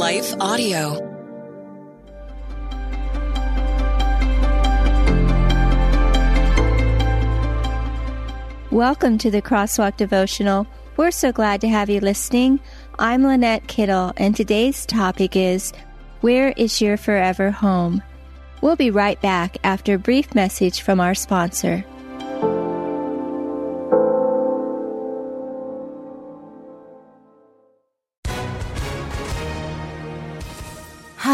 Life Audio. Welcome to the Crosswalk Devotional. We're so glad to have you listening. I'm Lynette Kittle, and today's topic is Where is your forever home? We'll be right back after a brief message from our sponsor.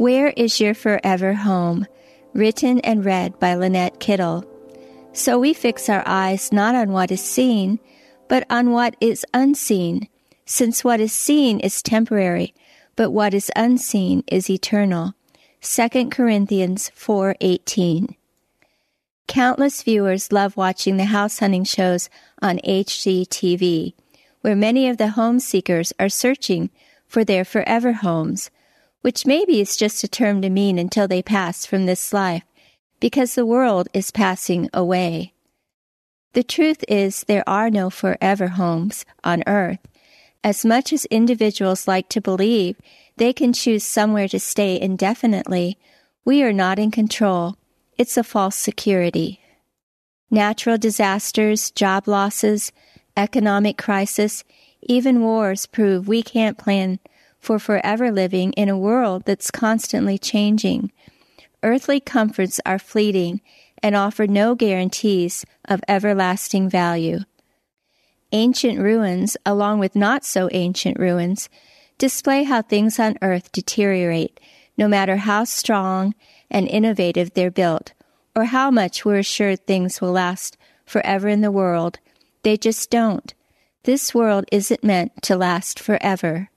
Where is Your Forever Home? Written and read by Lynette Kittle. So we fix our eyes not on what is seen, but on what is unseen, since what is seen is temporary, but what is unseen is eternal. 2 Corinthians 4:18. Countless viewers love watching the house hunting shows on HGTV, where many of the home seekers are searching for their forever homes which maybe is just a term to mean until they pass from this life, because the world is passing away. The truth is, there are no forever homes on earth. As much as individuals like to believe they can choose somewhere to stay indefinitely, we are not in control. It's a false security. Natural disasters, job losses, economic crisis, even wars prove we can't plan for forever living in a world that's constantly changing. Earthly comforts are fleeting and offer no guarantees of everlasting value. Ancient ruins, along with not so ancient ruins, display how things on earth deteriorate, no matter how strong and innovative they're built, or how much we're assured things will last forever in the world. They just don't. This world isn't meant to last forever.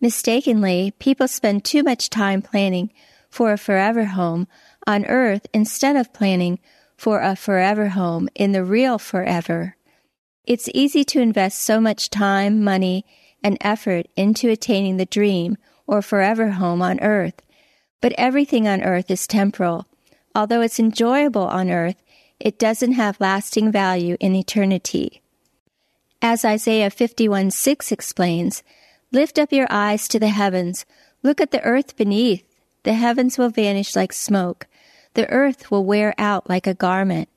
Mistakenly, people spend too much time planning for a forever home on earth instead of planning for a forever home in the real forever. It's easy to invest so much time, money, and effort into attaining the dream or forever home on earth. But everything on earth is temporal. Although it's enjoyable on earth, it doesn't have lasting value in eternity. As Isaiah 51 6 explains, Lift up your eyes to the heavens. Look at the earth beneath. The heavens will vanish like smoke. The earth will wear out like a garment,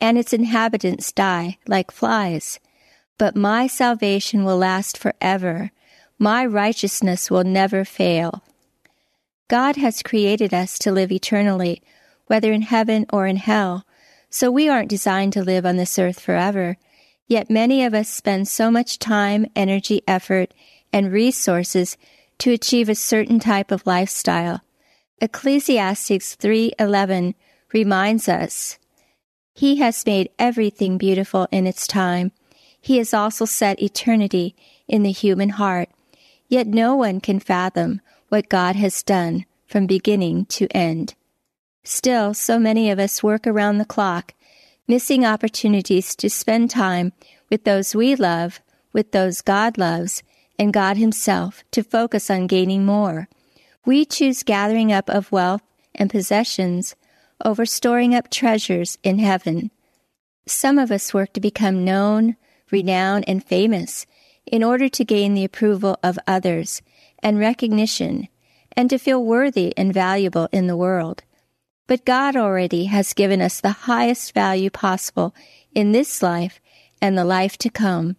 and its inhabitants die like flies. But my salvation will last forever. My righteousness will never fail. God has created us to live eternally, whether in heaven or in hell, so we aren't designed to live on this earth forever. Yet many of us spend so much time, energy, effort, and resources to achieve a certain type of lifestyle. Ecclesiastes 3:11 reminds us, He has made everything beautiful in its time. He has also set eternity in the human heart. Yet no one can fathom what God has done from beginning to end. Still, so many of us work around the clock, missing opportunities to spend time with those we love, with those God loves, and God Himself to focus on gaining more. We choose gathering up of wealth and possessions over storing up treasures in heaven. Some of us work to become known, renowned, and famous in order to gain the approval of others and recognition and to feel worthy and valuable in the world. But God already has given us the highest value possible in this life and the life to come.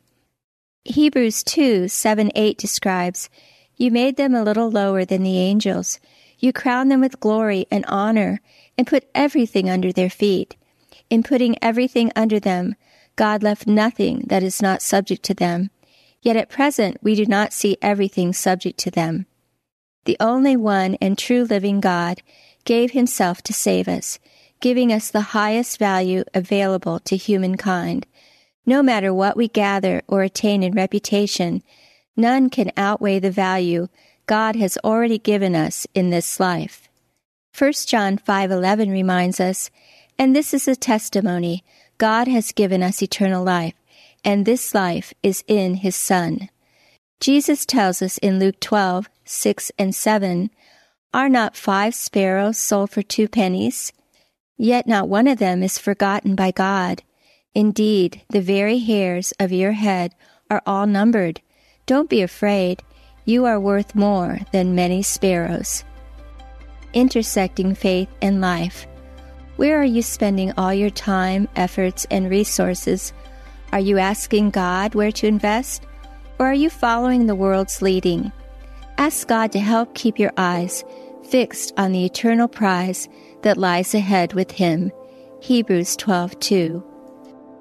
Hebrews 2 7 8 describes, You made them a little lower than the angels. You crowned them with glory and honor and put everything under their feet. In putting everything under them, God left nothing that is not subject to them. Yet at present we do not see everything subject to them. The only one and true living God gave himself to save us, giving us the highest value available to humankind. No matter what we gather or attain in reputation, none can outweigh the value God has already given us in this life. 1 John 5:11 reminds us, "And this is a testimony: God has given us eternal life, and this life is in his Son." Jesus tells us in Luke 12, 6 and 7, Are not five sparrows sold for two pennies? Yet not one of them is forgotten by God. Indeed, the very hairs of your head are all numbered. Don't be afraid. You are worth more than many sparrows. Intersecting faith and life. Where are you spending all your time, efforts, and resources? Are you asking God where to invest? Or are you following the world's leading? Ask God to help keep your eyes fixed on the eternal prize that lies ahead with Him. Hebrews 12:2.